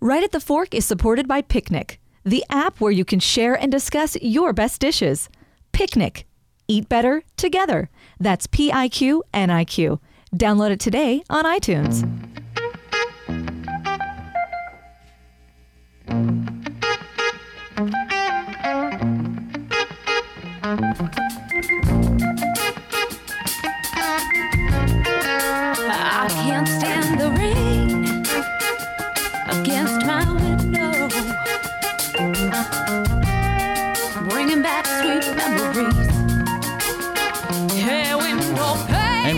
Right at the Fork is supported by Piqniq, the app where you can share and discuss your best dishes. Piqniq. Eat better together. That's P I Q N I Q. Download it today on iTunes.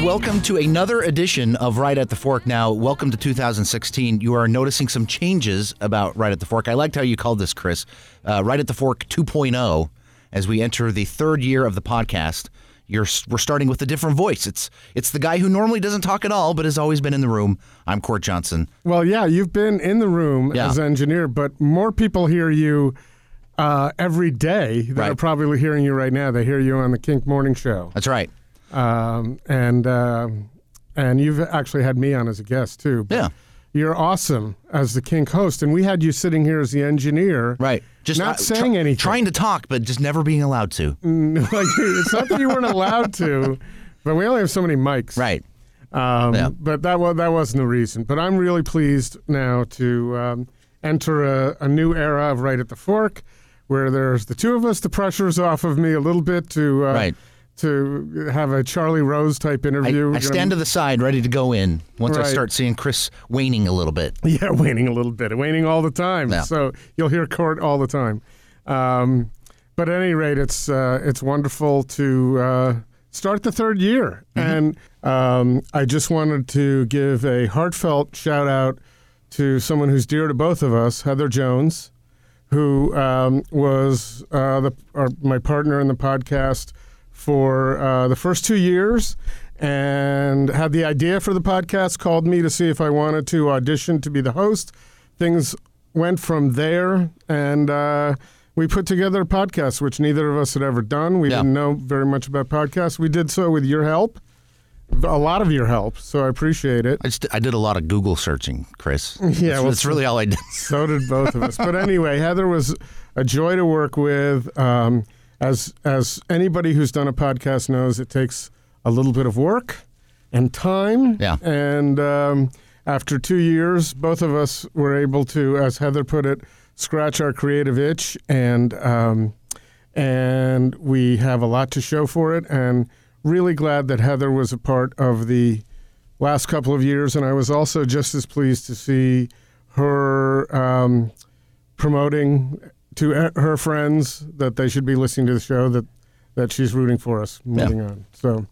Welcome to another edition of Right at the Fork. Now, welcome to 2016. You are noticing some changes about Right at the Fork. I liked how you called this, Chris. Uh, right at the Fork 2.0 as we enter the third year of the podcast. You're, we're starting with a different voice. It's it's the guy who normally doesn't talk at all, but has always been in the room. I'm Court Johnson. Well, yeah, you've been in the room Yeah. as engineer, but more people hear you uh, every day that Right. are probably hearing you right now. They hear you on the Kink Morning Show, That's right. Um, and uh, and you've actually had me on as a guest too. But Yeah. you're awesome as the Kink host, and we had you sitting here as the engineer. Right. Just Not uh, saying anything. Trying to talk, but just never being allowed to. like it's not that you weren't allowed to, but we only have so many mics. Right. Um, Yeah. But that was that wasn't the reason. But I'm really pleased now to um, enter a, a new era of right at the fork, where there's the two of us. The pressure's off of me a little bit to uh, Right. To have a Charlie Rose type interview. I We're stand to the side, ready to go in once I start seeing Chris waning a little bit. Yeah, waning a little bit, waning all the time. Yeah. So you'll hear court all the time. Um, but at any rate, it's uh, it's wonderful to uh, start the third year, and um, I just wanted to give a heartfelt shout out to someone who's dear to both of us, Heather Jones, who um, was uh, the, our, my partner in the podcast for uh, the first two years and had the idea for the podcast, called me to see if I wanted to audition to be the host. Things went from there, and uh, we put together a podcast, which neither of us had ever done. We Yeah. didn't know very much about podcasts. We did so with your help, a lot of your help, so I appreciate it. I just I did a lot of Google searching, Chris. Yeah, that's, well, that's really all I did. So did both of us. But anyway, Heather was a joy to work with. Um, as as anybody who's done a podcast knows, it takes a little bit of work and time. Yeah. And um, after two years, both of us were able to, as Heather put it, scratch our creative itch, and um, and we have a lot to show for it. And really glad that Heather was a part of the last couple of years, and I was also just as pleased to see her um, promoting to her friends that they should be listening to the show that that she's rooting for us moving on. So,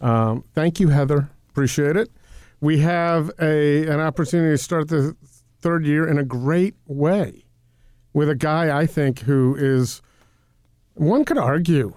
um, thank you, Heather. Appreciate it. We have a an opportunity to start the third year in a great way with a guy I think who is one could argue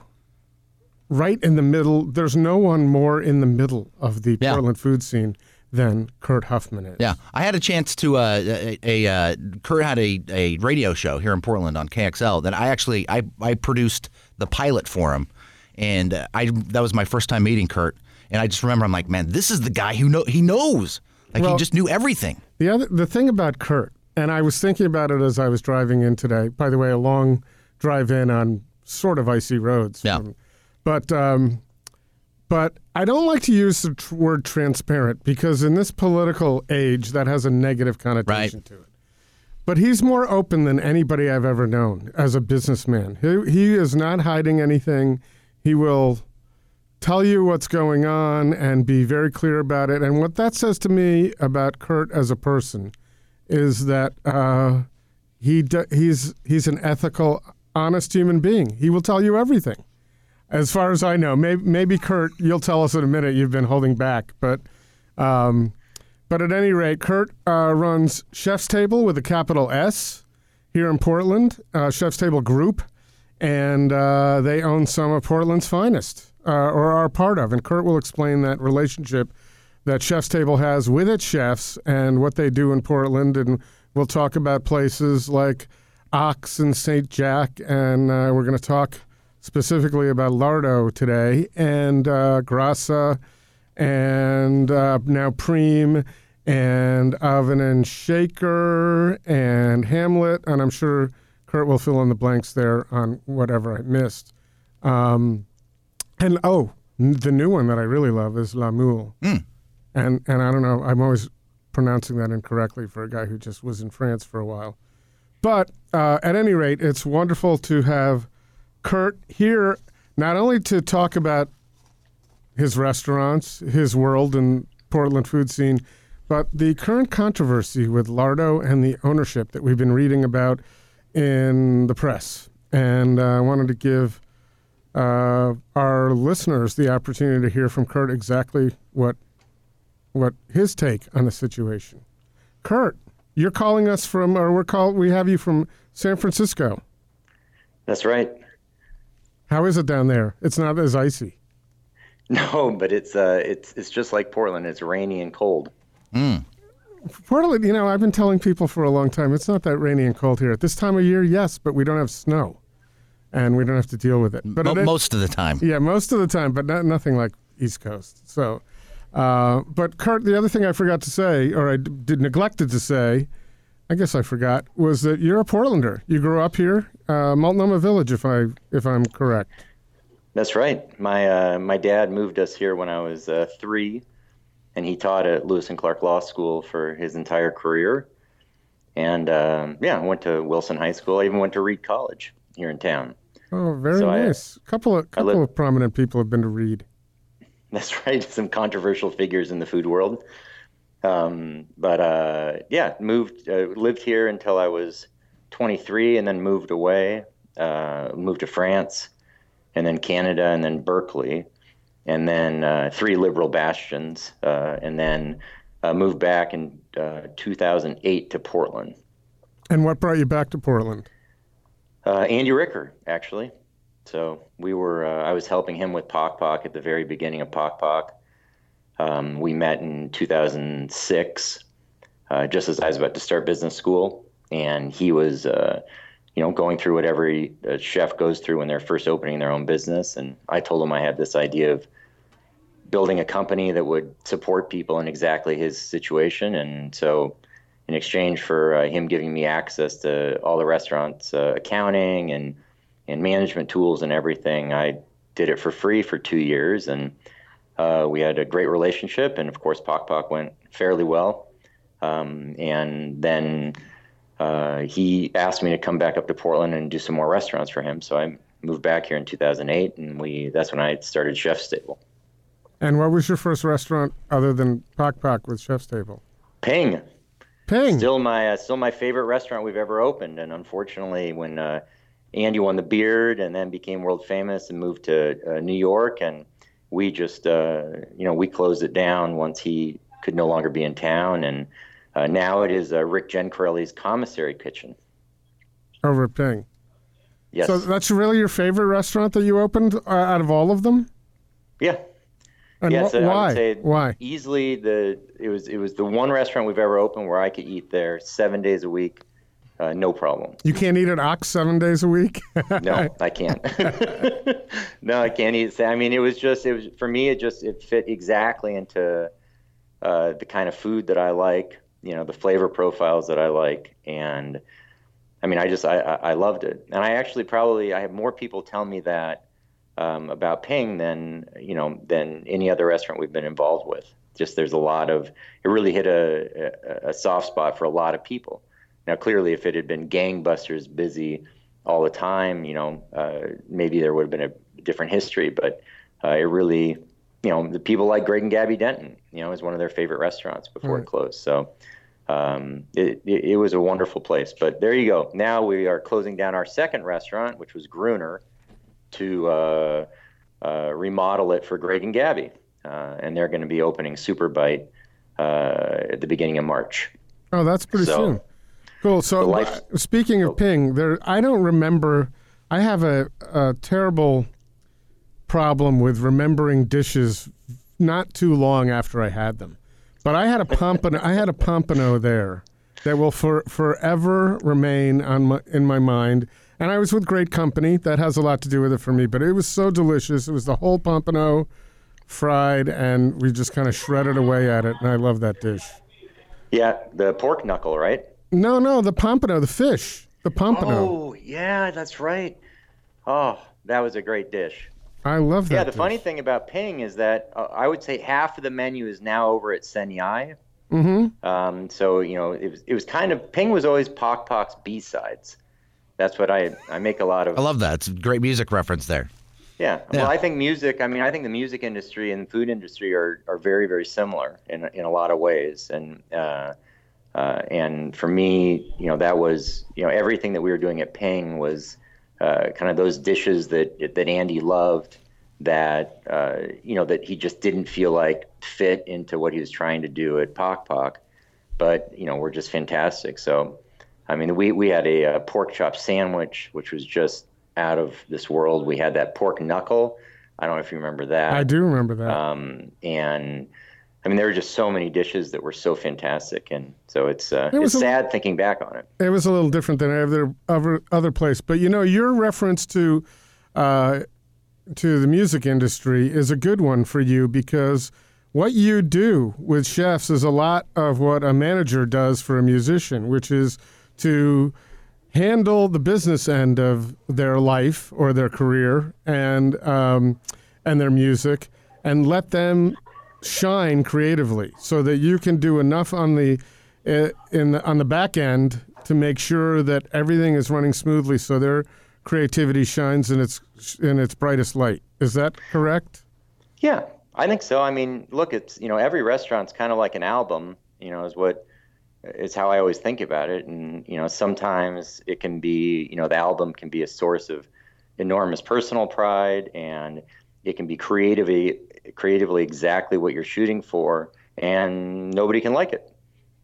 right in the middle. There's no one more in the middle of the Yeah. Portland food scene than Kurt Huffman is. Yeah, I had a chance to. Uh, a, a uh, Kurt had a, a radio show here in Portland on KXL that I actually I, I produced the pilot for him, and uh, I that was my first time meeting Kurt, and I just remember I'm like, man, this is the guy who know he knows, like he just knew everything. The other the thing about Kurt, and I was thinking about it as I was driving in today. By the way, a long drive in on sort of icy roads. Yeah. but um, but I don't like to use the tr- word transparent because in this political age, that has a negative connotation to it. But he's more open than anybody I've ever known as a businessman. He, he is not hiding anything. He will tell you what's going on and be very clear about it. And what that says to me about Kurt as a person is that uh, he d- he's he's an ethical, honest human being. He will tell you everything, as far as I know. Maybe, maybe Kurt, you'll tell us in a minute. You've been holding back, but um, but at any rate, Kurt uh, runs ChefStable with a capital S here in Portland, uh, ChefStable Group, and uh, they own some of Portland's finest, uh, or are part of. And Kurt will explain that relationship that ChefStable has with its chefs and what they do in Portland. And we'll talk about places like Ox and St. Jack, and uh, we're going to talk specifically about Lardo today, and uh, Grassa, and uh, now PREAM, and Oven and Shaker, and Hamlet, and I'm sure Kurt will fill in the blanks there on whatever I missed. Um, and oh, the new one that I really love is La Mule. And and I don't know, I'm always pronouncing that incorrectly for a guy who just was in France for a while. But uh, at any rate, it's wonderful to have Kurt here, not only to talk about his restaurants, his world and Portland food scene, but the current controversy with Lardo and the ownership that we've been reading about in the press. And uh, I wanted to give uh, our listeners the opportunity to hear from Kurt exactly what what his take on the situation. Kurt, you're calling us from, or we're call, we have you from San Francisco. That's right. How is it down there? It's not as icy. No, but it's uh, it's it's just like Portland. It's rainy and cold. Portland, you know, I've been telling people for a long time it's not that rainy and cold here. At this time of year, yes, but we don't have snow, and we don't have to deal with it. But Mo- it- most of the time. yeah, most of the time, but not, nothing like East Coast. So, uh, but Kurt, the other thing I forgot to say, or I d- did neglected to say, I guess I forgot, was that you're a Portlander. You grew up here, uh, Multnomah Village, if I if I'm correct. That's right. My uh, my dad moved us here when I was uh, three, and he taught at Lewis and Clark Law School for his entire career. And um, yeah, I went to Wilson High School. I even went to Reed College here in town. Oh, very So I- nice. couple of couple live- of prominent people have been to Reed. That's right. Some controversial figures in the food world. Um, but uh, yeah, moved, uh, lived here until I was 23, and then moved away. Uh, moved to France, and then Canada, and then Berkeley, and then uh, three liberal bastions, uh, and then uh, moved back in uh, 2008 to Portland. And what brought you back to Portland? Uh, Andy Ricker, actually. So we were. Uh, I was helping him with Pok Pok at the very beginning of Pok Pok. Um, we met in 2006, uh, just as I was about to start business school, and he was, uh, you know, going through what every chef goes through when they're first opening their own business. And I told him I had this idea of building a company that would support people in exactly his situation, and so in exchange for uh, him giving me access to all the restaurants' uh, accounting and and management tools and everything, I did it for free for two years, and uh, we had a great relationship. And of course, Pok Pok went fairly well. Um, and then uh, he asked me to come back up to Portland and do some more restaurants for him. So I moved back here in 2008, and we that's when I started ChefStable. And what was your first restaurant other than Pok Pok with ChefStable? Ping. Ping. Still my uh, still my favorite restaurant we've ever opened, and unfortunately, when uh, Andy won the Beard and then became world famous and moved to uh, New York, and we just uh, you know we closed it down once he could no longer be in town, and uh, now it is uh, Rick Gencarelli's commissary kitchen. over Ping. Yes, So that's really your favorite restaurant that you opened uh, out of all of them? yeah. And Yeah, wh- so why? Why? Easily the it was it was the one restaurant we've ever opened where I could eat there seven days a week, uh, no problem. You can't eat an Ox seven days a week? No, I can't. no, I can't eat. I mean, it was just it was for me. It just it fit exactly into uh, the kind of food that I like. You know, the flavor profiles that I like, and I mean, I just I, I loved it. And I actually probably I have more people tell me that um, about Ping than you know than any other restaurant we've been involved with. Just there's a lot of it really hit a, a, a soft spot for a lot of people. Now, clearly, if it had been gangbusters busy all the time, you know, uh, maybe there would have been a different history. But uh, it really, you know, the people like Greg and Gabby Denton, you know, is one of their favorite restaurants before it closed. So um, it, it, it was a wonderful place. But there you go. Now we are closing down our second restaurant, which was Gruner, to uh, uh, remodel it for Greg and Gabby. Uh, and they're going to be opening Super Bite uh, at the beginning of March. Oh, that's pretty So, soon. Cool. So, life- speaking of oh. Ping, there I don't remember. I have a, a terrible problem with remembering dishes not too long after I had them. But I had a pompano. I had a pompano there that will for, forever remain on my, in my mind. And I was with great company. That has a lot to do with it for me. But it was so delicious. It was the whole pompano fried, and we just kind of shredded away at it. And I love that dish. Yeah, the pork knuckle, right? No, no, the pompano, the fish, the pompano. Oh, yeah, that's right. Oh, that was a great dish. I love that. Yeah, the dish. funny thing about Ping is that uh, I would say half of the menu is now over at Senyai. Mm-hmm. Um, so you know, it was it was kind of Ping was always Pok Pok's B sides. That's what I I make a lot of. I love that. It's a great music reference there. Yeah. Yeah. Well, I think music. I mean, I think the music industry and the food industry are, are very very similar in in a lot of ways. And uh, uh, and for me, you know, that was you know everything that we were doing at Ping was uh, kind of those dishes that that Andy loved. That uh, you know that he just didn't feel like fit into what he was trying to do at Pok Pok, but you know, we're just fantastic. So. I mean, we, we had a, uh pork chop sandwich, which was just out of this world. We had that pork knuckle. I don't know if you remember that. I do remember that. Um, and I mean, there were just so many dishes that were so fantastic, and so it's uh, It was it's sad thinking back on it. it was a little different than other other other place, but you know, your reference to uh, to the music industry is a good one for you because what you do with chefs is a lot of what a manager does for a musician, which is to handle the business end of their life or their career and um, and their music, and let them shine creatively, so that you can do enough on the uh, in the, on the back end to make sure that everything is running smoothly, so their creativity shines in its in its brightest light. Is that correct? Yeah, I think so. I mean, look, it's you know, every restaurant's kind of like an album. You know, is what is how I always think about it. And you know, sometimes it can be, you know, the album can be a source of enormous personal pride, and it can be creatively creatively exactly what you're shooting for, and nobody can like it.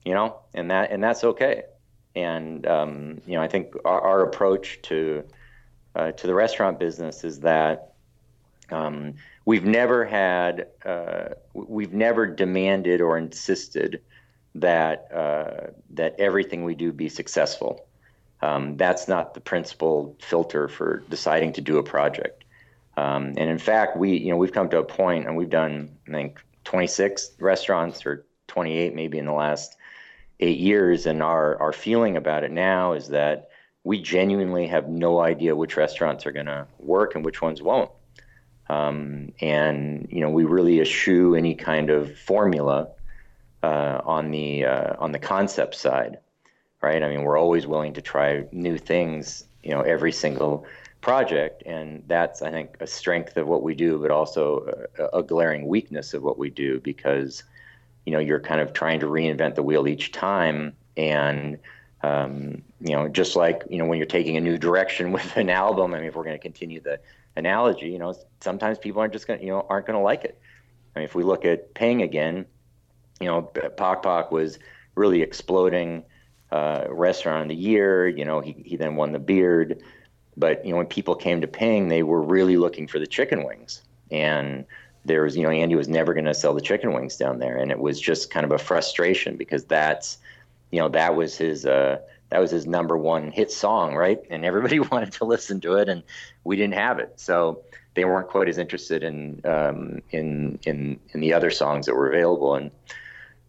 You know, and that and that's okay. And um, you know, I think our, our approach to uh, to the restaurant business is that um, we've never had, uh, we've never demanded or insisted that uh, that everything we do be successful. Um, that's not the principal filter for deciding to do a project. Um, and in fact, we, you know, we've come to a point, and we've done, I think, 26 restaurants or 28 maybe in the last eight years. And our our feeling about it now is that we genuinely have no idea which restaurants are going to work and which ones won't. Um, and you know, we really eschew any kind of formula uh, on the uh, on the concept side, right? I mean, we're always willing to try new things, you know, every single project, and that's I think a strength of what we do, but also a, a glaring weakness of what we do because you know you're kind of trying to reinvent the wheel each time, and um, you know, just like you know when you're taking a new direction with an album. I mean, if we're going to continue the analogy, you know, sometimes people aren't just going to you know aren't going to like it. I mean, if we look at Ping again, you know, Pok Pok was really exploding uh, restaurant of the year. You know, he, he then won the beard. But, you know, when people came to Ping, they were really looking for the chicken wings. And there was, you know, Andy was never going to sell the chicken wings down there. And it was just kind of a frustration because that's, you know, that was his, uh, that was his number one hit song, right? And everybody wanted to listen to it, and we didn't have it. So they weren't quite as interested in um, in in in the other songs that were available. And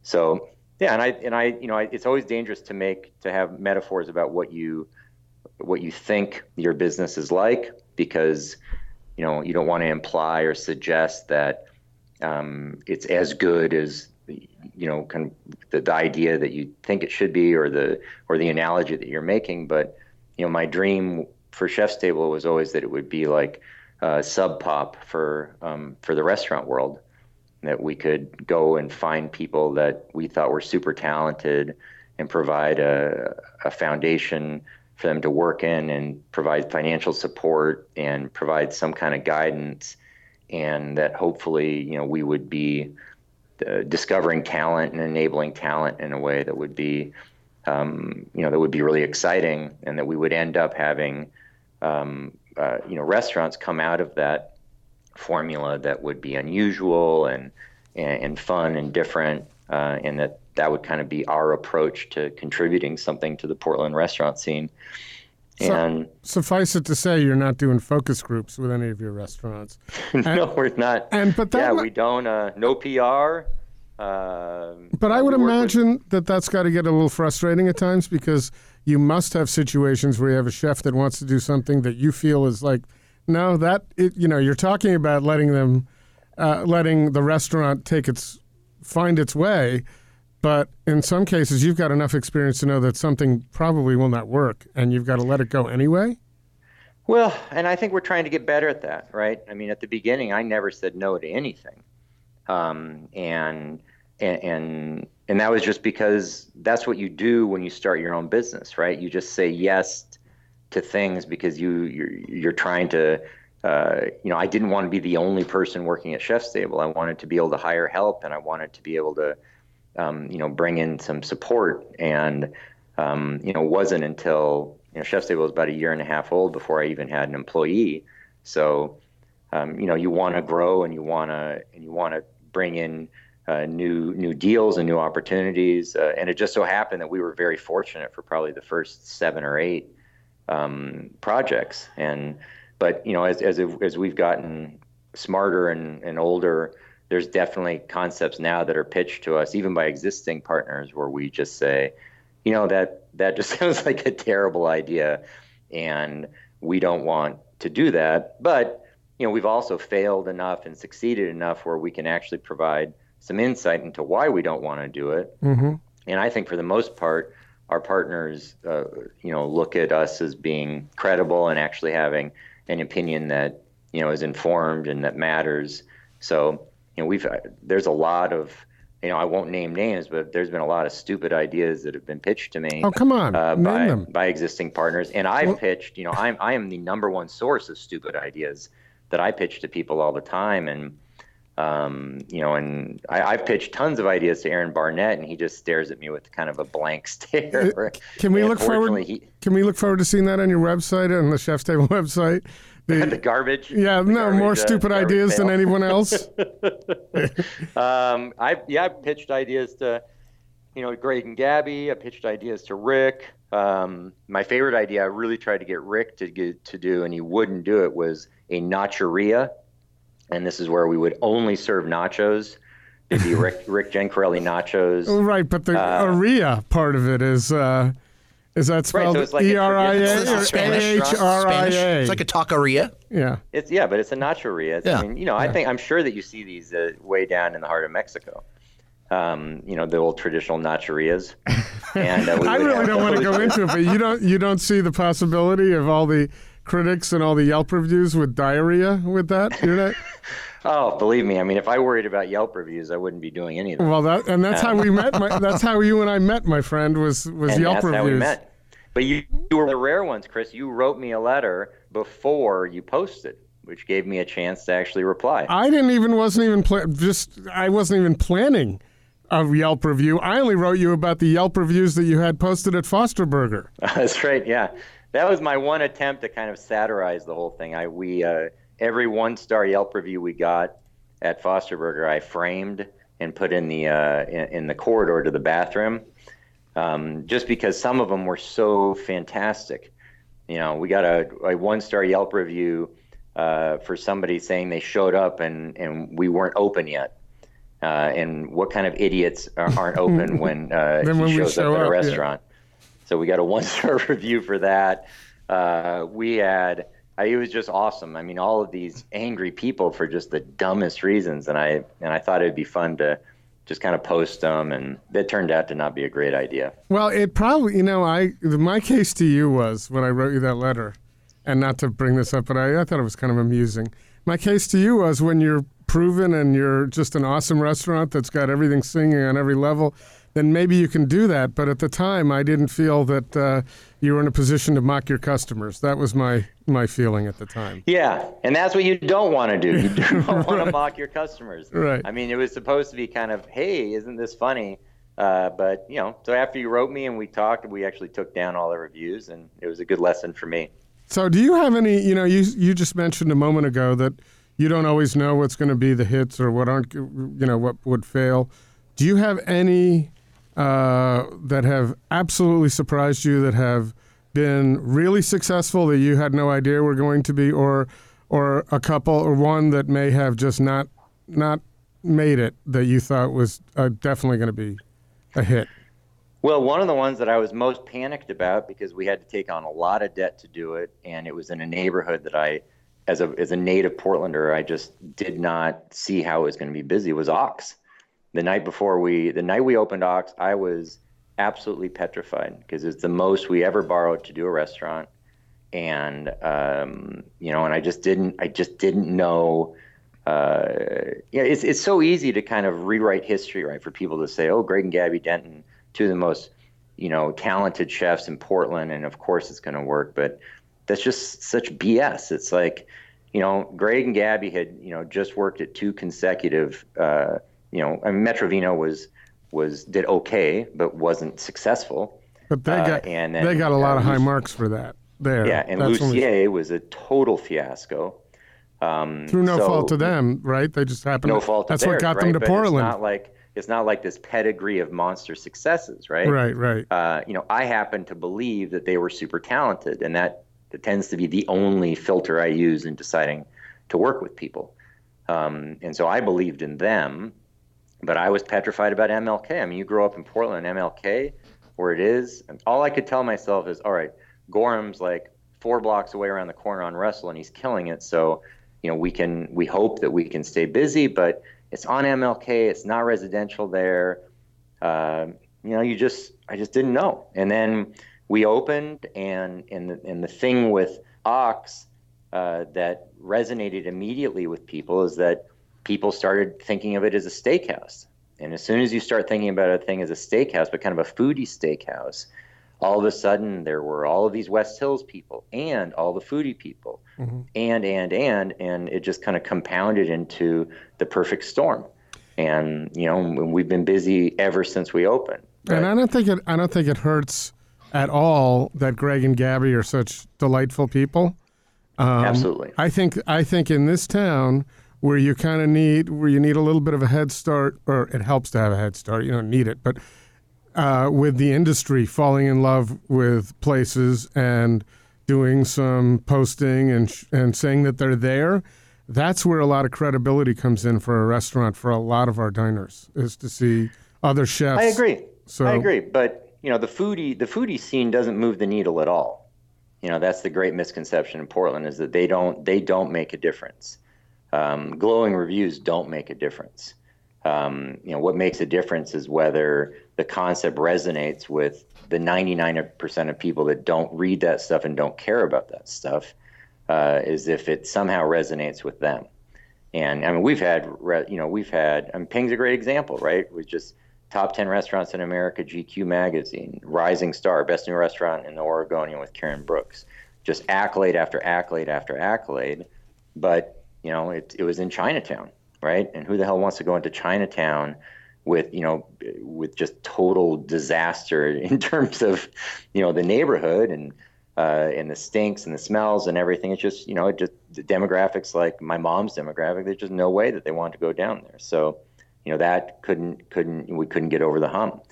so yeah, and I and I you know I, it's always dangerous to make to have metaphors about what you what you think your business is like because you know you don't want to imply or suggest that um, it's as good as you know kind of the, the idea that you think it should be or the or the analogy that you're making. But you know my dream for ChefStable was always that it would be like uh, sub pop for um, for the restaurant world that we could go and find people that we thought were super talented and provide a, a foundation for them to work in and provide financial support and provide some kind of guidance. And that hopefully you know we would be uh, discovering talent and enabling talent in a way that would be um, you know that would be really exciting and that we would end up having um, uh, you know restaurants come out of that formula that would be unusual and and, and fun and different uh, and that that would kind of be our approach to contributing something to the Portland restaurant scene So- and Suffice it to say, you're not doing focus groups with any of your restaurants. no we're not And but that yeah we don't uh, no PR Um, But I would we work with- imagine that that's got to get a little frustrating at times because you must have situations where you have a chef that wants to do something that you feel is like, no, that it, you know, you're talking about letting them, uh, letting the restaurant take its, find its way, but in some cases you've got enough experience to know that something probably will not work, and you've got to let it go anyway. Well, and I think we're trying to get better at that, right? I mean, at the beginning, I never said no to anything, um, and and and that was just because that's what you do when you start your own business, right? You just say yes to things because you you're you're trying to. Uh, you know, I didn't want to be the only person working at ChefStable. I wanted to be able to hire help, and I wanted to be able to, um, you know, bring in some support. And um, you know, wasn't until you know Table was about a year and a half old before I even had an employee. So, um, you know, you want to grow and you want to and you want to bring in uh, new new deals and new opportunities. Uh, and it just so happened that we were very fortunate for probably the first seven or eight um, projects. And but you know, as as as we've gotten smarter and, and older, there's definitely concepts now that are pitched to us, even by existing partners, where we just say, you know, that that just sounds like a terrible idea, and we don't want to do that. But you know, we've also failed enough and succeeded enough where we can actually provide some insight into why we don't want to do it. Mm-hmm. And I think for the most part, our partners, uh, you know, look at us as being credible and actually having an opinion that you know is informed and that matters. So you know, we've there's a lot of you know I won't name names, but there's been a lot of stupid ideas that have been pitched to me. Oh, come on, Uh, name by, them. by existing partners, and I've Well- pitched. You know, I'm I am the number one source of stupid ideas that I pitch to people all the time, and um, you know, and I, I've pitched tons of ideas to Aaron Barnett, and he just stares at me with kind of a blank stare. Can we And look forward? He, Can we look forward to seeing that on your website on the ChefStable website? The garbage. Yeah, the no, more garbage, uh, stupid garbage ideas than anyone else. Um, I yeah, I pitched ideas to, you know, Greg and Gabby. I pitched ideas to Rick. Um, my favorite idea I really tried to get Rick to get to do, and he wouldn't do it, was a nachoria, and this is where we would only serve nachos. It'd be Rick Rick Gencarelli nachos. right, but the Uh, aria part of it is uh, is that spelled it's like a E R I It's or a A Spanish H R I Spanish. It's like a taqueria. Yeah. It's yeah, but it's a nachoria. It's, Yeah. I mean, you know, I think I'm sure that you see these uh, way down in the heart of Mexico. Um, you know, the old traditional nachorias. And uh, I really don't want to go into it, but you don't you don't see the possibility of all the critics and all the Yelp reviews with diarrhea with that? You're not. Oh, believe me. I mean, if I worried about Yelp reviews, I wouldn't be doing any of them. Well, that and that's how we met. My, that's how you and I met, my friend. Was was and Yelp that's reviews. how we met. But you, you were the rare ones, Chris. You wrote me a letter before you posted, which gave me a chance to actually reply. I didn't even wasn't even pla- just I wasn't even planning a Yelp review. I only wrote you about the Yelp reviews that you had posted at Foster Burger. That's right. Yeah, that was my one attempt to kind of satirize the whole thing. I we uh, every one star Yelp review we got at Foster Burger, I framed and put in the uh, in, in the corridor to the bathroom, um, just because some of them were so fantastic. You know, we got a, a one star Yelp review uh, for somebody saying they showed up and and we weren't open yet. Uh, and what kind of idiots are, aren't open when uh, he when shows show up at up, a yeah. restaurant? So we got a one star review for that. Uh, we had, It was just awesome. I mean, all of these angry people for just the dumbest reasons, and I and I thought it'd be fun to just kind of post them, and it turned out to not be a great idea. Well, it probably you know I my case to you was when I wrote you that letter, and not to bring this up, but I, I thought it was kind of amusing. My case to you was when you're proven and you're just an awesome restaurant that's got everything singing on every level, then maybe you can do that. But at the time, I didn't feel that uh, you were in a position to mock your customers. That was my my feeling at the time. Yeah, and that's what you don't want to do. You don't want to mock your customers. Right. I mean, it was supposed to be kind of, hey, isn't this funny? Uh, but you know, so after you wrote me and we talked, we actually took down all the reviews, and it was a good lesson for me. So, do you have any? You know, you you just mentioned a moment ago that you don't always know what's going to be the hits or what aren't. You know, what would fail. Do you have any uh, that have absolutely surprised you that have been really successful that you had no idea were going to be, or or a couple or one that may have just not not made it that you thought was uh, definitely going to be a hit? Well, one of the ones that I was most panicked about because we had to take on a lot of debt to do it, and it was in a neighborhood that I, as a as a native Portlander, I just did not see how it was going to be busy. Was Ox. The night before we, the night we opened Ox, I was absolutely petrified because it's the most we ever borrowed to do a restaurant, and um, you know, and I just didn't, I just didn't know. Uh, yeah, it's it's so easy to kind of rewrite history, right? For people to say, "Oh, Greg and Gabby Denton." two of the most you know talented chefs in Portland, and of course it's going to work. But that's just such BS. It's like you know Greg and Gabby had you know just worked at two consecutive. Uh, you know, I mean, Metro Vino was was did okay, but wasn't successful. But they got uh, and then, they got a lot uh, of high marks for that. There, yeah, and That's Lucier was a total fiasco. Um, Through no so, fault of them, right? They just happened. No fault. That's what theirs, got right? them to but Portland. It's not like it's not like this pedigree of monster successes, right? Right, right. Uh, you know, I happen to believe that they were super talented, and that, that tends to be the only filter I use in deciding to work with people. Um, and so I believed in them, but I was petrified about MLK. I mean, you grow up in Portland, MLK, where it is, and all I could tell myself is, all right, Gorham's like four blocks away around the corner on Russell, and he's killing it. So, you know, we can we hope that we can stay busy, but it's on MLK. It's not residential there. Uh, you know, you just I just didn't know. And then we opened, and and the, and the thing with Ox uh, that resonated immediately with people is that people started thinking of it as a steakhouse. And as soon as you start thinking about a thing as a steakhouse, but kind of a foodie steakhouse, all of a sudden there were all of these West Hills people and all the foodie people mm-hmm. and and and and it just kind of compounded into the perfect storm. And you know we've been busy ever since we opened. But, and I don't think it I don't think it hurts at all that Greg and Gabby are such delightful people. Um, Absolutely. I think I think in this town where you kind of need where you need a little bit of a head start, or it helps to have a head start. You don't need it, but uh, with the industry falling in love with places and doing some posting and and saying that they're there, that's where a lot of credibility comes in for a restaurant for a lot of our diners is to see other chefs. I agree. So I agree, but you know the foodie the foodie scene doesn't move the needle at all. You know that's the great misconception in Portland is that they don't they don't make a difference. Um, glowing reviews don't make a difference. Um, you know what makes a difference is whether the concept resonates with the 99% of people that don't read that stuff and don't care about that stuff uh, is if it somehow resonates with them. And I mean, we've had, you know, we've had, I mean, Ping's a great example, right? Was just top 10 restaurants in America, GQ magazine, rising star, best new restaurant in the Oregonian with Karen Brooks, just accolade after accolade after accolade. But, you know, it, it was in Chinatown, right? And who the hell wants to go into Chinatown with you know with just total disaster in terms of you know the neighborhood and uh, and the stinks and the smells and everything. It's just you know it just the demographics like my mom's demographic. There's just no way that they want to go down there. So you know that couldn't couldn't we couldn't get over the hump.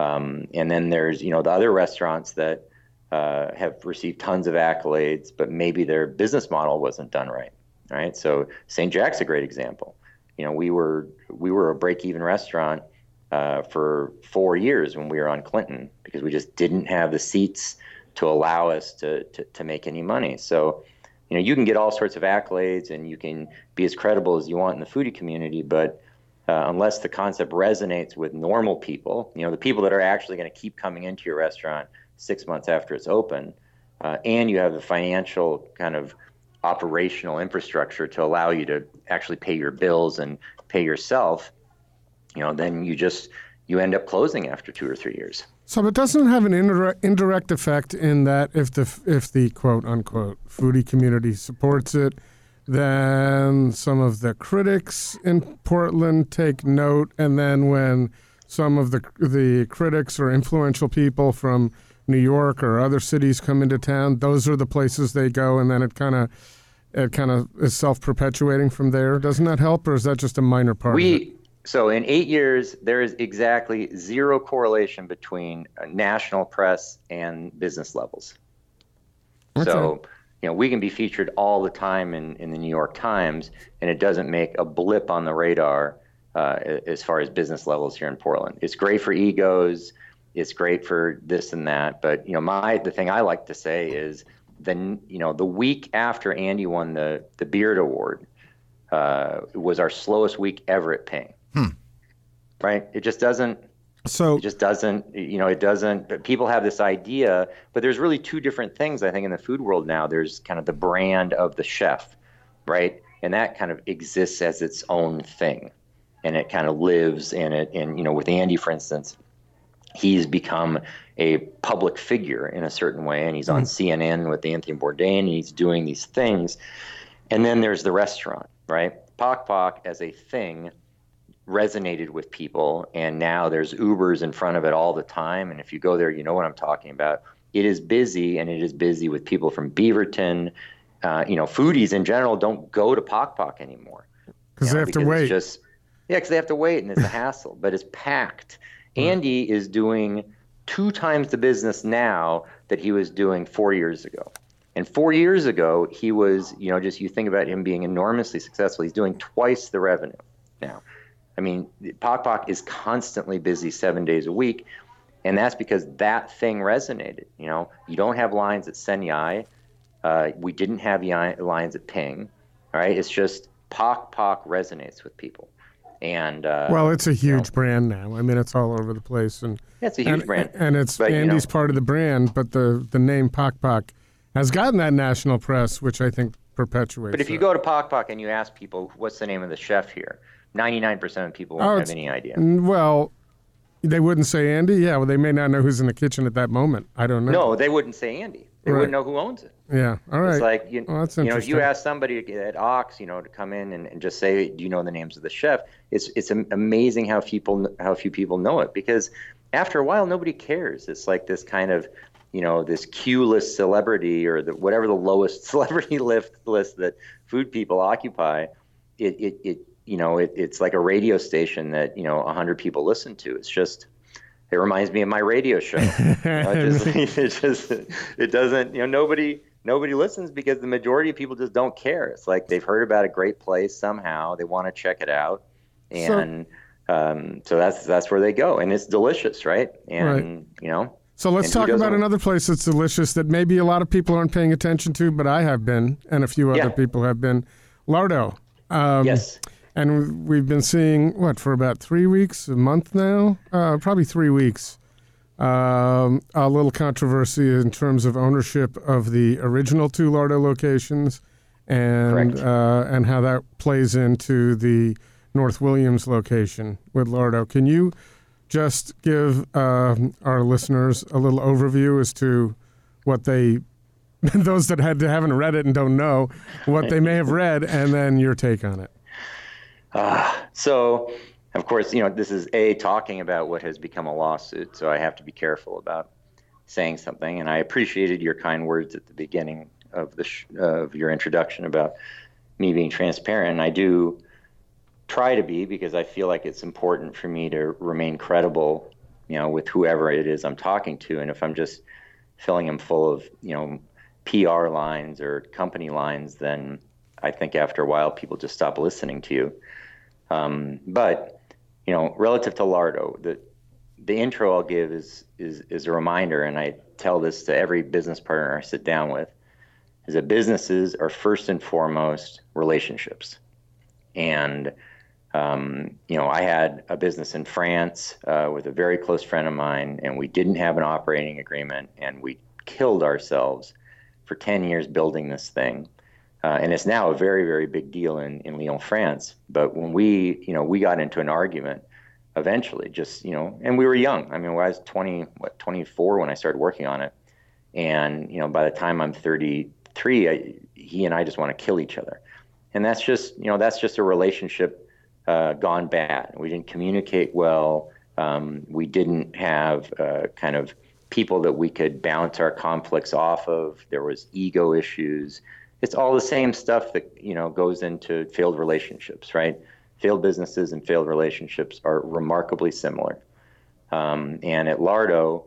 Um, and then there's you know the other restaurants that uh, have received tons of accolades, but maybe their business model wasn't done right. Right. So St. Jack's a great example you know, we were we were a break-even restaurant uh, for four years when we were on Clinton because we just didn't have the seats to allow us to, to, to make any money. So, you know, you can get all sorts of accolades and you can be as credible as you want in the foodie community, but uh, unless the concept resonates with normal people, you know, the people that are actually going to keep coming into your restaurant six months after it's open, uh, and you have the financial kind of operational infrastructure to allow you to actually pay your bills and pay yourself, you know, then you just you end up closing after two or three years. So it doesn't have an indirect, indirect effect in that if the if the quote unquote foodie community supports it, then some of the critics in Portland take note, and then when some of the the critics or influential people from New York or other cities come into town, those are the places they go, and then it kind of it kind of is self perpetuating from there. Doesn't that help, or is that just a minor part? We so in eight years there is exactly zero correlation between national press and business levels. Okay. So you know we can be featured all the time in, in the New York Times, and it doesn't make a blip on the radar uh, as far as business levels here in Portland. It's great for egos. It's great for this and that. But you know, my the thing I like to say is then you know the week after Andy won the the Beard Award uh, was our slowest week ever at Ping. Right? It just doesn't. So It just doesn't. You know, it doesn't. But people have this idea, but there's really two different things I think in the food world now. There's kind of the brand of the chef, right? And that kind of exists as its own thing, and it kind of lives in it. And you know, with Andy, for instance, he's become a public figure in a certain way, and he's on CNN with Anthony Bourdain, and he's doing these things. And then there's the restaurant, right? Pok Pok as a thing resonated with people, and now there's Ubers in front of it all the time. And if you go there, you know what I'm talking about. It is busy, and it is busy with people from Beaverton. Uh, you know, foodies in general don't go to Pok Pok anymore because you they know, have to wait. Just yeah, because they have to wait, and it's a hassle. But it's packed. Andy is doing two times the business now that he was doing four years ago. And four years ago, he was, you know, just you think about him being enormously successful. He's doing twice the revenue now. I mean, Pok Pok is constantly busy seven days a week, and that's because that thing resonated. You know, you don't have lines at Senyai. Uh, we didn't have lines at Ping. All right, it's just Pok Pok resonates with people, and uh, well, it's a huge brand now. I mean, it's all over the place, and yeah, it's a huge and, brand. and it's But, you Andy's know- part of the brand. But the the name Pok Pok has gotten that national press, which I think perpetuates. But if you go to Pok Pok and you ask people, what's the name of the chef here? 99% of people won't Oh, have any idea. Well, they wouldn't say Andy. Yeah, well, they may not know who's in the kitchen at that moment. I don't know. No, they wouldn't say Andy. They Right. wouldn't know who owns it. Yeah. All right. It's like you, Well, you know, if you ask somebody at Ox, you know, to come in and, and just say, "Do you know the names of the chef?" It's it's amazing how people how few people know it because after a while nobody cares. It's like this kind of you know this Q list celebrity or the whatever the lowest celebrity list list that food people occupy. It it, it you know it, it's like a radio station that you know hundred people listen to. It's just it reminds me of my radio show. You know, it, just, it just it doesn't you know nobody nobody listens because the majority of people just don't care. It's like they've heard about a great place somehow they want to check it out, and so, um, so that's that's where they go, and it's delicious, right? And you know. So let's talk about another place that's delicious that maybe a lot of people aren't paying attention to, but I have been, and a few other Yeah. people have been. Lardo. Um, Yes. And we've been seeing what for about three weeks, a month now, uh, probably three weeks. Um, a little controversy in terms of ownership of the original two Lardo locations, and uh, and how that plays into the North Williams location with Lardo. Can you just give um our listeners a little overview as to what they, those that had haven't read it and don't know, what they may have read, and then your take on it. Ah, so, of course, you know, this is A, talking about what has become a lawsuit, so I have to be careful about saying something. And I appreciated your kind words at the beginning of, the sh- of your introduction about me being transparent. And I do try to be because I feel like it's important for me to remain credible, you know, with whoever it is I'm talking to. And if I'm just filling them full of, you know, PR lines or company lines, then I think after a while people just stop listening to you. Um, but you know, relative to Lardo, the the intro I'll give is is is a reminder, and I tell this to every business partner I sit down with, is that businesses are first and foremost relationships, and um, you know, I had a business in France uh, with a very close friend of mine, and we didn't have an operating agreement, and we killed ourselves for 10 years building this thing. Uh, and it's now a very, very big deal in, in Lyon, France. But when we, you know, we got into an argument eventually, just, you know, and we were young. I mean, I was 20, what, 24 when I started working on it. And, you know, by the time I'm 33, I, he and I just want to kill each other. And that's just, you know, that's just a relationship uh, gone bad. We didn't communicate well. Um, we didn't have uh, kind of people that we could bounce our conflicts off of. There was ego issues. It's all the same stuff that you know goes into failed relationships, right? Failed businesses and failed relationships are remarkably similar. Um, and at Lardo,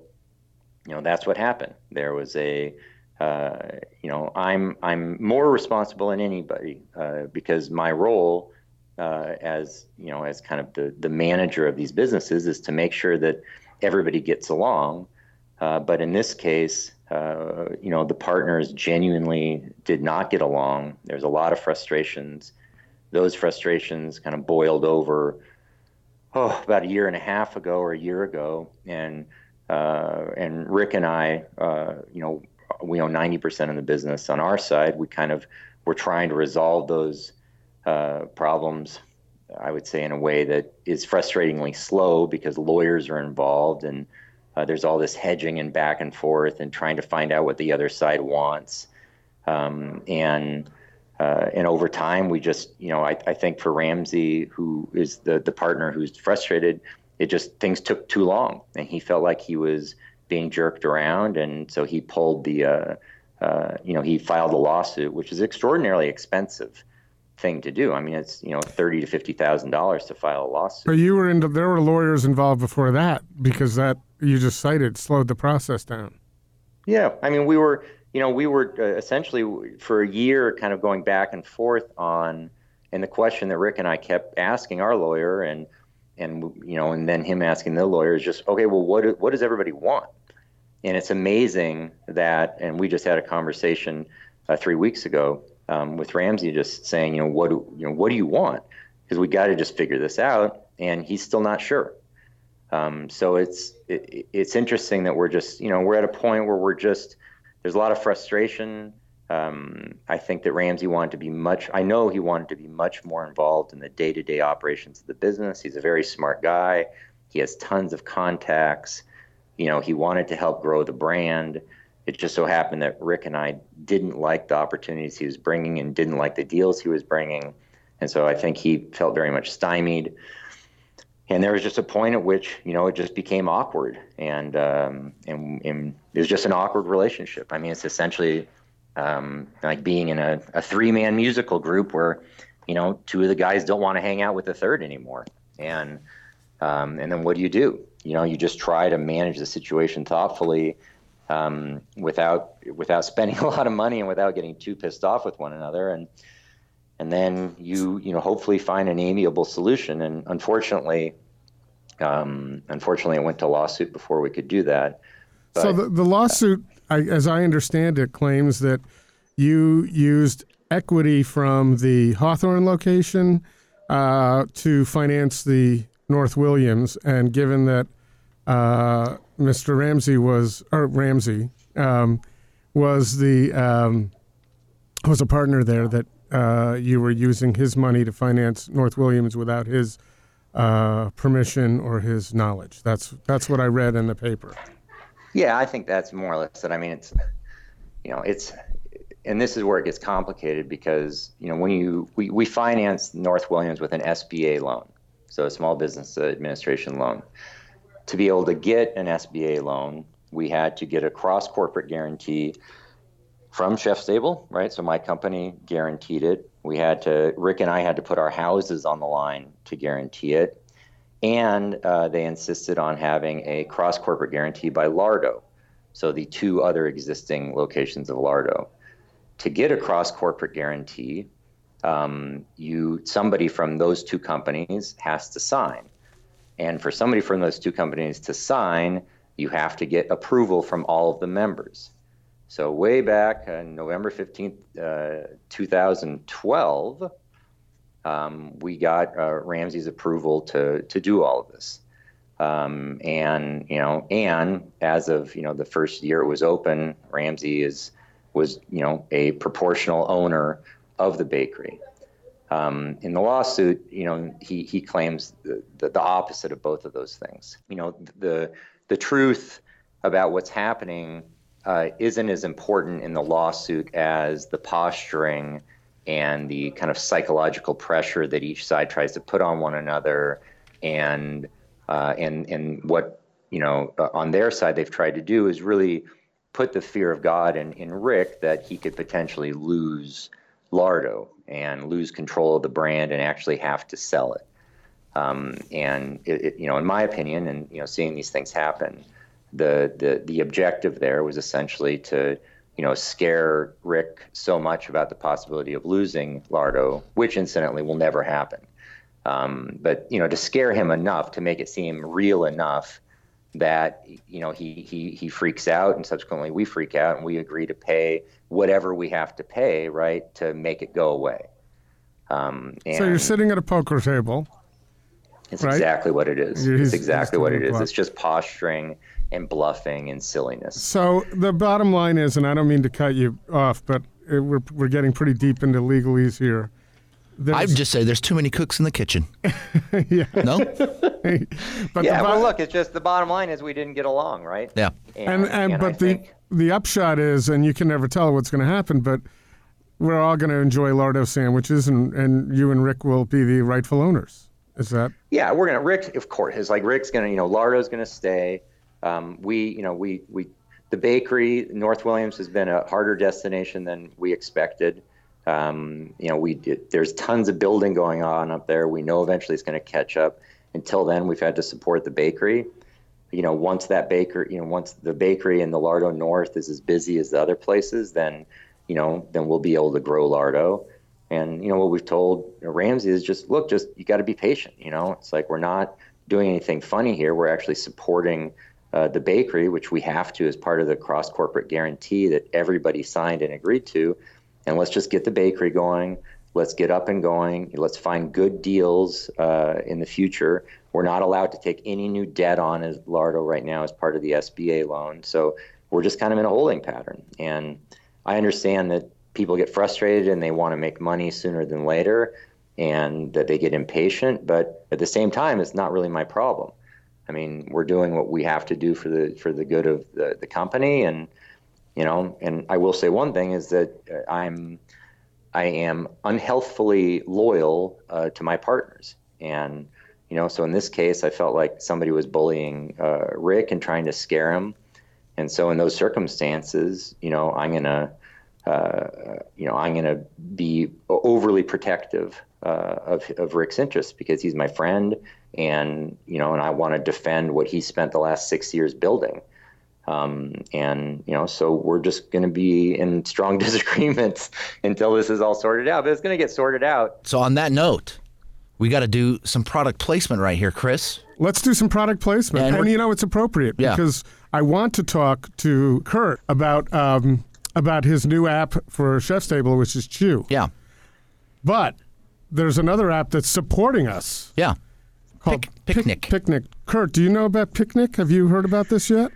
you know, that's what happened. There was a, uh, you know, I'm I'm more responsible than anybody uh, because my role uh, as you know, as kind of the the manager of these businesses, is to make sure that everybody gets along. Uh, but in this case, uh, you know, the partners genuinely did not get along. There's a lot of frustrations. Those frustrations kind of boiled over, oh, about a year and a half ago or a year ago, and uh, and Rick and I, uh, you know, we own 90% of the business on our side. We kind of we're trying to resolve those uh, problems. I would say in a way that is frustratingly slow because lawyers are involved and uh, there's all this hedging and back and forth and trying to find out what the other side wants. Um, and uh, and over time, we just, you know, I, I think for Ramsey, who is the the partner who's frustrated, it just things took too long, and he felt like he was being jerked around, and so he pulled the, uh, uh, you know, he filed a lawsuit, which is extraordinarily expensive thing to do. I mean, it's you know thirty to fifty thousand dollars to file a lawsuit. But you were into there were lawyers involved before that because that you just cited slowed the process down. Yeah, I mean, we were you know we were uh, essentially for a year kind of going back and forth on, and the question that Rick and I kept asking our lawyer and and you know and then him asking the lawyer is just okay, well, what what does everybody want? And it's amazing that, and we just had a conversation uh, three weeks ago um, with Ramsey, just saying, you know, what do you know, what do you want? Because we got to just figure this out, and he's still not sure. Um, so it's it, it's interesting that we're just you know we're at a point where we're just there's a lot of frustration. Um, I think that Ramsey wanted to be much. I know he wanted to be much more involved in the day-to-day operations of the business. He's a very smart guy. He has tons of contacts. You know, he wanted to help grow the brand. It just so happened that Rick and I didn't like the opportunities he was bringing and didn't like the deals he was bringing. And so I think he felt very much stymied. And there was just a point at which, you know, it just became awkward. And, um, and, and it was just an awkward relationship. I mean, it's essentially um, like being in a, a three man musical group where, you know, two of the guys don't want to hang out with the third anymore. And, um, and then what do you do? You know, you just try to manage the situation thoughtfully um, without without spending a lot of money and without getting too pissed off with one another. And and then you you know hopefully find an amiable solution. And unfortunately um, unfortunately it went to lawsuit before we could do that. But, so the, the lawsuit I, as i understand it claims that you used equity from the hawthorne location uh, to finance the north williams. And given that uh, Mr. Ramsey was, or Ramsey um, was the um, was a partner there that uh, you were using his money to finance North Williams without his uh, permission or his knowledge. That's that's what I read in the paper. Yeah, I think that's more or less it. I mean, it's you know, it's and this is where it gets complicated because you know when you we, we finance North Williams with an SBA loan, so a Small Business Administration loan to be able to get an SBA loan, we had to get a cross corporate guarantee from ChefStable, right? So my company guaranteed it. We had to, Rick and I had to put our houses on the line to guarantee it. And uh, they insisted on having a cross corporate guarantee by Lardo. So the two other existing locations of Lardo. To get a cross corporate guarantee, um, you somebody from those two companies has to sign. And for somebody from those two companies to sign, you have to get approval from all of the members. So, way back on November 15th, uh, 2012, um, we got uh, Ramsey's approval to, to do all of this. Um, and, you know, and as of, you know, the first year it was open, Ramsey is, was, you know, a proportional owner of the bakery. Um, in the lawsuit, you know, he, he claims the, the, the, opposite of both of those things. You know, the, the truth about what's happening uh, isn't as important in the lawsuit as the posturing and the kind of psychological pressure that each side tries to put on one another and uh, and and what you know uh, on their side they've tried to do is really put the fear of God in, in Rick that he could potentially lose Lardo and lose control of the brand and actually have to sell it. Um, and it, it, you know, in my opinion, and you know, seeing these things happen, the the the objective there was essentially to you know scare Rick so much about the possibility of losing Lardo, which incidentally will never happen. Um, but you know, to scare him enough to make it seem real enough that you know he he he freaks out, and subsequently we freak out, and we agree to pay whatever we have to pay, right, to make it go away. Um, and So you're sitting at a poker table. it's right? exactly what it is. He's- It's exactly what it is. bluff. It's just posturing and bluffing and silliness. So the bottom line is, and I don't mean to cut you off, but it, we're we're getting pretty deep into legalese here. There's- I'd just say there's too many cooks in the kitchen. yeah. No? But Yeah, the well, look, it's just the bottom line is we didn't get along, right? Yeah. and and I but the think- the upshot is, and you can never tell what's going to happen, but we're all going to enjoy lardo sandwiches, and and you and Rick will be the rightful owners. Is that Yeah, we're gonna Rick, of course, is like Rick's gonna, you know, Lardo's gonna stay. Um, we, you know, we we the bakery North Williams has been a harder destination than we expected. Um, you know, we did, there's tons of building going on up there. We know eventually it's going to catch up. Until then, we've had to support the bakery. You know, once that baker, you know, once the bakery in the Lardo North is as busy as the other places, then, you know, then we'll be able to grow Lardo. And you know what we've told Ramsey is just look, just you got to be patient. You know, it's like we're not doing anything funny here. We're actually supporting uh, the bakery, which we have to as part of the cross corporate guarantee that everybody signed and agreed to. And let's just get the bakery going. Let's get up and going. Let's find good deals uh, in the future. We're not allowed to take any new debt on as Lardo right now as part of the SBA loan. So we're just kind of in a holding pattern. And I understand that people get frustrated and they want to make money sooner than later and that they get impatient. But at the same time, it's not really my problem. I mean, we're doing what we have to do for the for the good of the, the company, and you know. And I will say one thing is that I'm I am unhealthfully loyal uh, to my partners, and you know. So in this case, I felt like somebody was bullying uh, Rick and trying to scare him, and so in those circumstances, you know, I'm gonna uh, you know, I'm going to be overly protective uh, of, of Rick's interests because he's my friend, and you know, and I want to defend what he spent the last six years building. Um, and you know, so we're just going to be in strong disagreements until this is all sorted out. But it's going to get sorted out. So on that note, we got to do some product placement right here, Chris. Let's do some product placement. And And, you know, it's appropriate Yeah. because I want to talk to Kurt about um, about his new app for ChefStable, which is Chew. Yeah. But there's another app that's supporting us Yeah. called Pic- Piqniq. Piqniq. Kurt, do you know about Piqniq? Have you heard about this yet?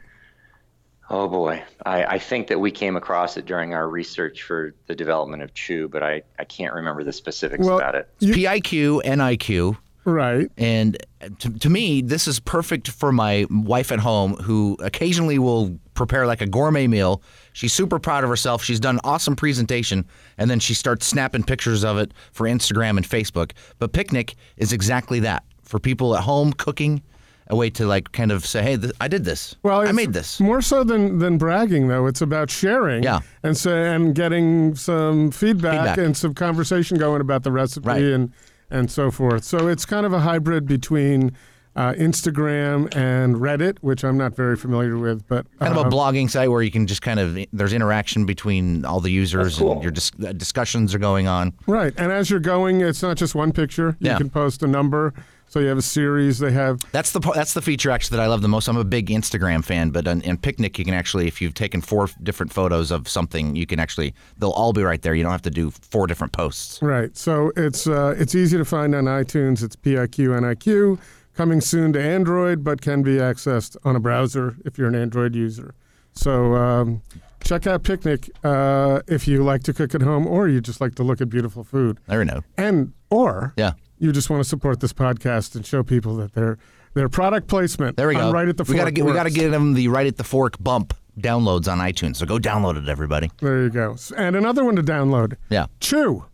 Oh boy, I, I think that we came across it during our research for the development of Chew, but I, I can't remember the specifics Well, about it. you- PIQ, NIQ. right. And to, to me, this is perfect for my wife at home who occasionally will prepare like a gourmet meal. She's super proud of herself. She's done an awesome presentation, and then she starts snapping pictures of it for Instagram and Facebook. But Piqniq is exactly that for people at home cooking, a way to like kind of say, "Hey, th- I did this. Well, I made this." More so than, than bragging, though, it's about sharing. Yeah. And so, and getting some feedback, Feedback. and some conversation going about the recipe Right. and and so forth. So it's kind of a hybrid between uh, Instagram and Reddit, which I'm not very familiar with, but Kind of um, a blogging site where you can just kind of there's interaction between all the users cool. and your dis- uh, discussions are going on. right. And as you're going, it's not just one picture. You Yeah. can post a number. So you have a series. They have That's the that's the feature actually that I love the most. I'm a big Instagram fan, but on, in Piqniq you can actually, if you've taken four different photos of something, you can actually they'll all be right there. You don't have to do four different posts. Right. So it's uh, it's easy to find on iTunes. It's PIQ NIQ. Coming soon to Android, but can be accessed on a browser if you're an Android user. So um, check out Piqniq uh, if you like to cook at home, or you just like to look at beautiful food, There we know. and or Yeah, you just want to support this podcast and show people that their their product placement. there we go. Right at the we gotta fork get we gotta works. get them the right at the fork bump downloads on iTunes. So go download it, everybody. There you go. And another one to download. Yeah, Chew.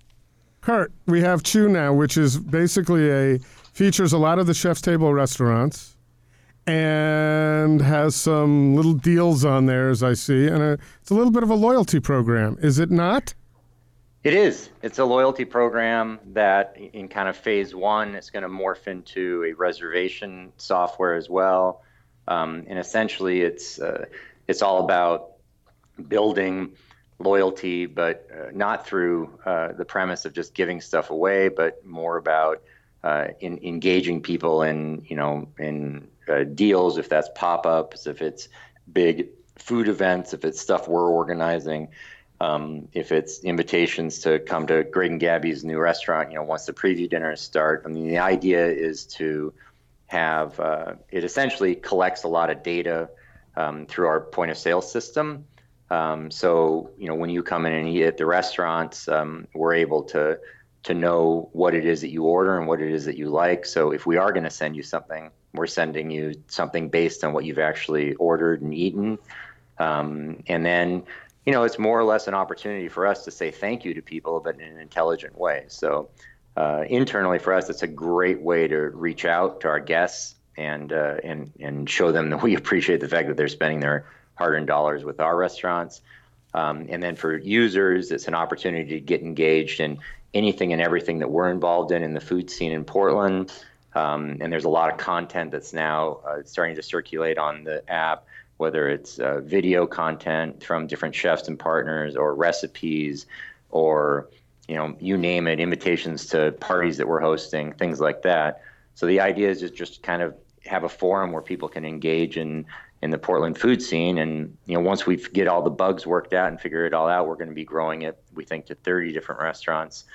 Kurt, we have Chew now, which is basically a features a lot of the ChefStable restaurants and has some little deals on there as I see and a, it's a little bit of a loyalty program. Is it not? It is. It's a loyalty program that, in kind of phase one, it's going to morph into a reservation software as well. Um, and essentially, it's uh, it's all about building loyalty, but uh, not through uh, the premise of just giving stuff away, but more about uh, in engaging people in you know in uh, deals, if that's pop ups, if it's big food events, if it's stuff we're organizing. Um, if it's invitations to come to Greg and Gabby's new restaurant, you know, once the preview dinners start. I mean, the idea is to have uh, it essentially collects a lot of data um, through our point of sale system. Um, so, you know, when you come in and eat at the restaurants, um, we're able to to know what it is that you order and what it is that you like. So, if we are going to send you something, we're sending you something based on what you've actually ordered and eaten. Um, and then you know, it's more or less an opportunity for us to say thank you to people, but in an intelligent way. So, uh, internally for us, it's a great way to reach out to our guests and uh, and and show them that we appreciate the fact that they're spending their hard-earned dollars with our restaurants. Um, and then for users, it's an opportunity to get engaged in anything and everything that we're involved in in the food scene in Portland. Um, and there's a lot of content that's now uh, starting to circulate on the app whether it's uh, video content from different chefs and partners or recipes or you know you name it invitations to parties that we're hosting things like that so the idea is just just kind of have a forum where people can engage in in the Portland food scene and you know once we get all the bugs worked out and figure it all out we're going to be growing it we think to 30 different restaurants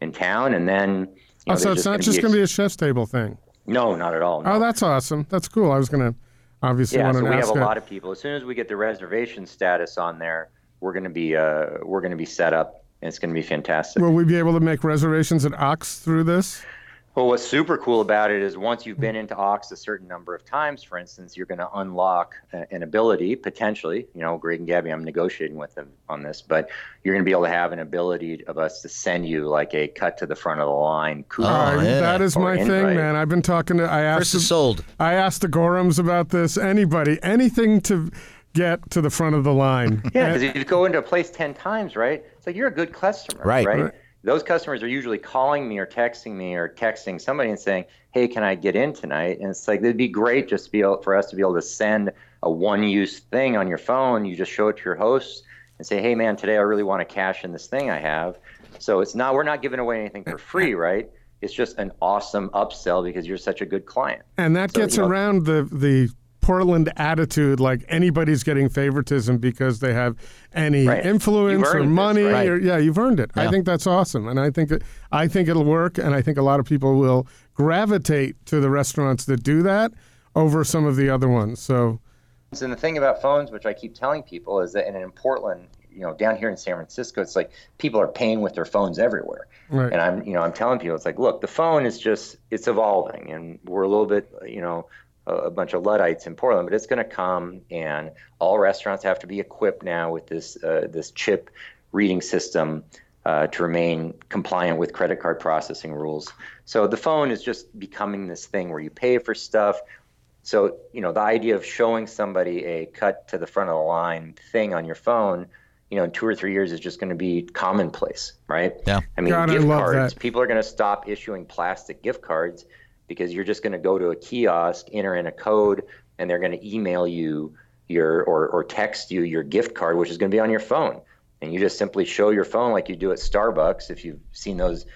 in town and then you know, oh, so it's not just going to be a ChefStable thing. No, not at all. No. Oh, that's awesome. That's cool. I was going to obviously yeah, so we have a lot of people. As soon as we get the reservation status on there, we're going to be uh, we're going to be set up, and it's going to be fantastic. Will we be able to make reservations at Ox through this? Well, what's super cool about it is once you've been mm. into Ox a certain number of times, for instance, you're going to unlock an ability potentially. You know, Greg and Gabby, I'm negotiating with them on this, but you're going to be able to have an ability of us to send you like a cut to the front of the line oh, coupon. Oh, yeah. That is Or my thing, man. I've been talking to. I asked. Chris is the- sold. I asked the Gorhams about this. Anybody, anything to get to the front of the line. Yeah, because if you go into a place 10 times, right? It's like you're a good customer, Right. right? Right. Those customers are usually calling me or texting me or texting somebody and saying, hey, can I get in tonight? And it's like, it'd be great just to be able, for us to be able to send a one use thing on your phone. You just show it to your hosts and say, hey, man, today I really want to cash in this thing I have. So it's not, we're not giving away anything for free, right? It's just an awesome upsell because you're such a good client. And that So, gets you know- around the the Portland attitude, like anybody's getting favoritism because they have any Right. influence or earned this, money. right? Or, yeah, you've earned it. I think that's awesome, and I think that I think it'll work, and I think a lot of people will gravitate to the restaurants that do that over some of the other ones. So And the thing about phones, which I keep telling people, is that in, in Portland, you know, down here in San Francisco, it's like people are paying with their phones everywhere. Right. And I'm, you know, I'm telling people, it's like, look, the phone is just, it's evolving, and we're a little bit, you know, a, a bunch of luddites in Portland, but it's going to come, and all restaurants have to be equipped now with this, uh, this chip reading system. Uh, to remain compliant with credit card processing rules. So the phone is just becoming this thing where you pay for stuff, so, you know, the idea of showing somebody a cut to the front of the line thing on your phone, you know, in two or three years is just going to be commonplace, right? Yeah. I mean, God, gift love cards, that. people are going to stop issuing plastic gift cards because you're just going to go to a kiosk, enter in a code, and they're going to email you your or, or text you your gift card, which is going to be on your phone. And you just simply show your phone like you do at Starbucks. If you've seen those,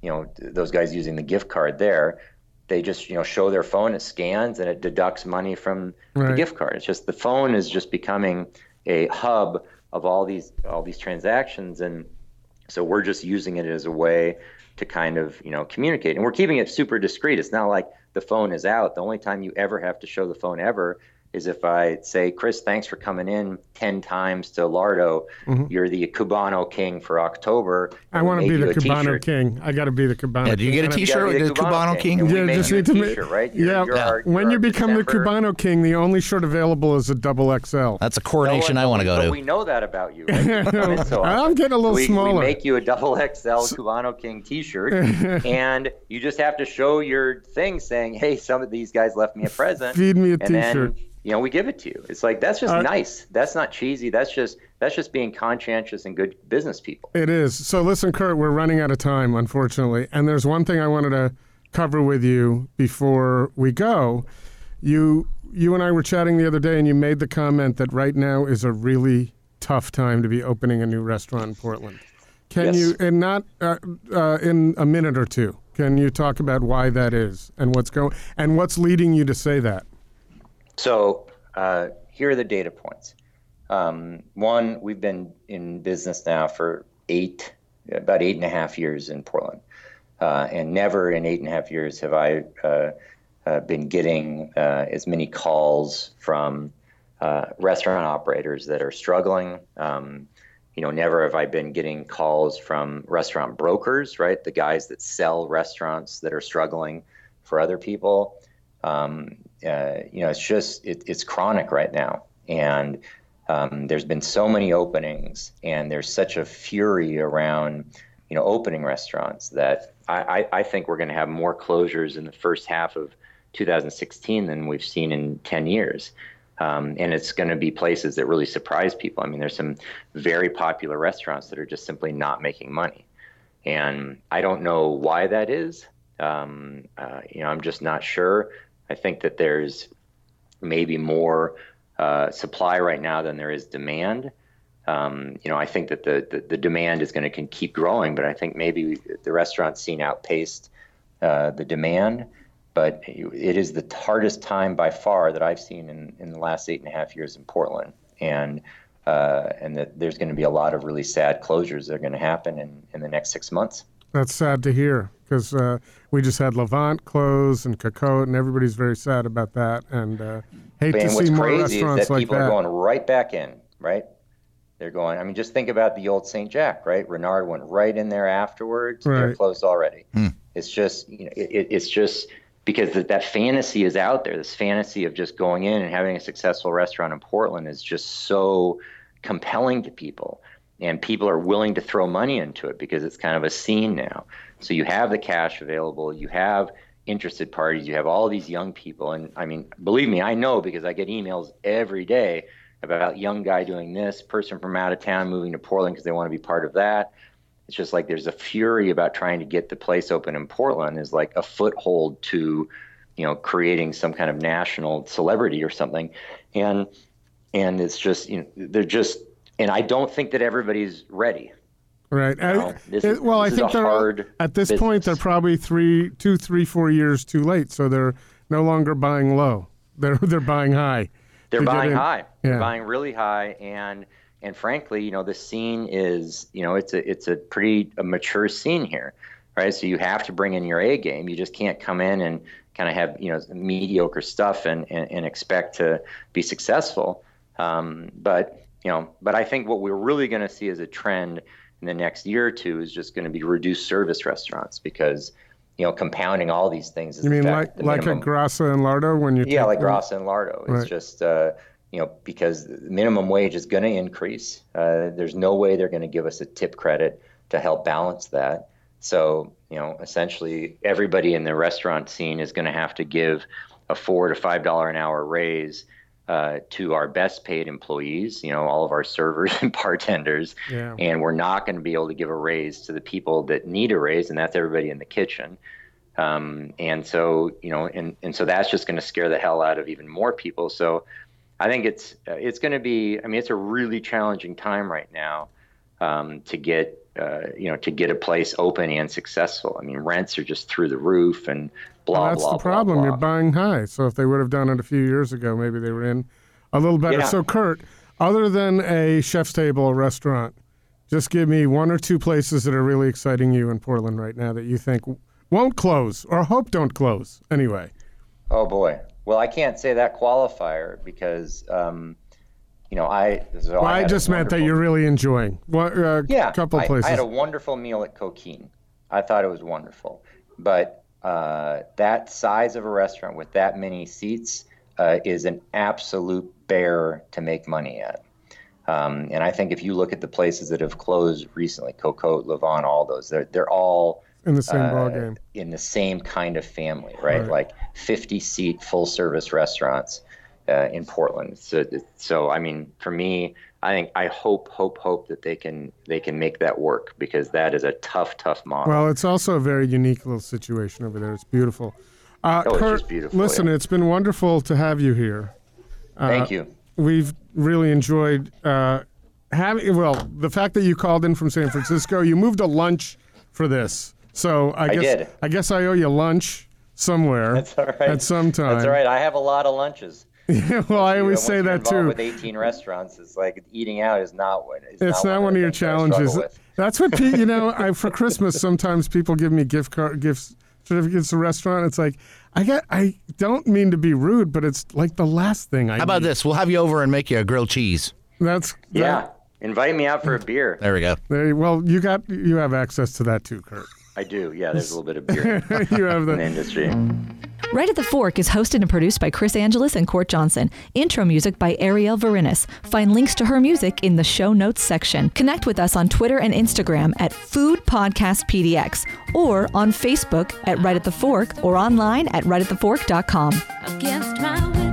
you know, those guys using the gift card there, they just, you know, show their phone, it scans, and it deducts money from the gift card. It's just the phone is just becoming a hub of all these all these transactions, and so we're just using it as a way to kind of, you know, communicate. And we're keeping it super discreet. It's not like the phone is out. The only time you ever have to show the phone ever is if I say, Chris, thanks for coming in 10 times to Lardo. You're the Cubano king for October. Mm-hmm. I want to be the Cubano t-shirt." king. I got to be the Cubano Yeah, do you get a And I- You T-shirt with the Cubano King? and we Yeah, made just need to make. t-shirt, right? You're- yeah, you're our- when you're you become the Cubano king, the only shirt available is a double XL. That's a coronation No, I want to go to. We know that about you. Right? You come in so I'm often. getting a little we, smaller. We make you a double XL Cubano King T-shirt, and you just have to show your thing saying, "Hey, some of these guys left me a present." Feed me a and then, T-shirt. You know, we give it to you. It's like that's just Uh, nice. That's not cheesy. That's just that's just being conscientious and good business people. It is. So listen, Kurt, we're running out of time, unfortunately. And there's one thing I wanted to cover with you before we go. You you and I were chatting the other day and you made the comment that right now is a really tough time to be opening a new restaurant in Portland. Can Yes. you and not uh, uh, in a minute or two. Can you talk about why that is and what's going and what's leading you to say that? So uh, here are the data points. Um, one, we've been in business now for eight, about eight and a half years in Portland, uh, and never in eight and a half years have I uh, uh, been getting uh, as many calls from uh, restaurant operators that are struggling. Um, you know, never have I been getting calls from restaurant brokers, right? The guys that sell restaurants that are struggling for other people. Um, uh, you know, it's just it, it's chronic right now, and um, there's been so many openings, and there's such a fury around you know opening restaurants that I, I, I think we're going to have more closures in the first half of 2016 than we've seen in 10 years. Um, and it's going to be places that really surprise people. I mean, there's some very popular restaurants that are just simply not making money, and I don't know why that is. Um, uh, you know, I'm just not sure. I think that there's maybe more uh, supply right now than there is demand. Um, you know, I think that the, the, the demand is going to keep growing, but I think maybe the restaurant scene outpaced uh, the demand but it is the hardest time by far that I've seen in, in the last eight and a half years in Portland. And uh, and that there's going to be a lot of really sad closures that are going to happen in, in the next six months. That's sad to hear because uh, we just had Levant close and Cocotte, and everybody's very sad about that. And uh, hate and to see more crazy restaurants is that like people that. are going right back in, right? They're going. I mean, just think about the old St. Jack, right? Renard went right in there afterwards. They're closed already. It's just, you know, it, it- it's just because that, that fantasy is out there. This fantasy of just going in and having a successful restaurant in Portland is just so compelling to people, and people are willing to throw money into it because it's kind of a scene now. So you have the cash available. You have interested parties. You have all these young people, and I mean, believe me, I know because I get emails every day about young guy doing this, person from out of town moving to Portland because they want to be part of that. It's just like there's a fury about trying to get the place open in Portland is like a foothold to, you know, creating some kind of national celebrity or something, and and it's just you know they're just and I don't think that everybody's ready. Right. I- know, this it- well, I think they're hard at this point they're probably three, two, three, four years too late. So they're no longer buying low. They're they're buying high. They're to buying high. Yeah. They're buying really high, and and frankly, you know, the scene is, you know, it's a it's a pretty a mature scene here, right? So you have to bring in your A game. You just can't come in and kind of have you know mediocre stuff and and, and expect to be successful. Um, but you know, but I think what we're really going to see is a trend in the next year or two is just going to be reduced service restaurants because you know compounding all these things is You mean fact like like a minimum- Grassa and Lardo when you yeah, like them- Grassa and Lardo. It's Right. just uh, you know because minimum wage is going to increase. Uh, there's no way they're going to give us a tip credit to help balance that. So you know, essentially, everybody in the restaurant scene is going to have to give a four to five dollar an hour raise. Uh, to our best paid employees, you know, all of our servers and bartenders, Yeah. and we're not going to be able to give a raise to the people that need a raise, and that's everybody in the kitchen. Um, and so, you know, and, and so that's just going to scare the hell out of even more people. So I think it's, uh, it's going to be, I mean, it's a really challenging time right now um, to get, uh, you know, to get a place open and successful. I mean, rents are just through the roof and blah, Well, that's blah, the problem. blah. You're buying high. So if they would have done it a few years ago, maybe they were in a little better. Yeah. So Kurt, other than a ChefStable restaurant, just give me one or two places that are really exciting you in Portland right now that you think won't close or hope don't close anyway. Oh boy. Well, I can't say that qualifier because, um, you know, I. So Well, I, a just meant that you're really enjoying. What? Uh, yeah, couple I, places. I had a wonderful meal at Coquine. I thought it was wonderful, but uh, that size of a restaurant with that many seats uh, is an absolute bear to make money at. Um, and I think if you look at the places that have closed recently, Cocotte, Levant, all those, they're they're all in the same uh, ball game. in the same kind of family, right? Right. Like 50 seat full service restaurants uh, in Portland. So, so I mean, for me, I think I hope, hope, hope that they can they can make that work because that is a tough, tough model. Well, it's also a very unique little situation over there. It's beautiful. Uh, Oh, it's Kurt, just beautiful, listen, yeah. it's been wonderful to have you here. Thank you. We've really enjoyed uh, having. Well, the fact that you called in from San Francisco, you moved a lunch for this, So I, I guess did. I guess I owe you lunch somewhere That's all right. at some time. That's all right. I have a lot of lunches. well, I You know, always say that too. With 18 restaurants, it's like eating out is not what. Is It's not, one of your the things I struggle challenges. That's what pe- you know. I for Christmas sometimes people give me gift card gifts certificates to restaurant. It's like I get. I don't mean to be rude, but it's like the last thing I. How about need. this? We'll have you over and make you a grilled cheese. That's Yeah. Invite me out for a beer. There we go. there- well, you got you have access to that too, Kurt. I do. Yeah, there's a little bit of beer you have in the the. industry. Right at the Fork is hosted and produced by Chris Angeles and Court Johnson. Intro music by Arielle Verinis. Find links to her music in the show notes section. Connect with us on Twitter and Instagram at Food Podcast PDX or on Facebook at Right at the Fork or online at rightatthefork.com. against my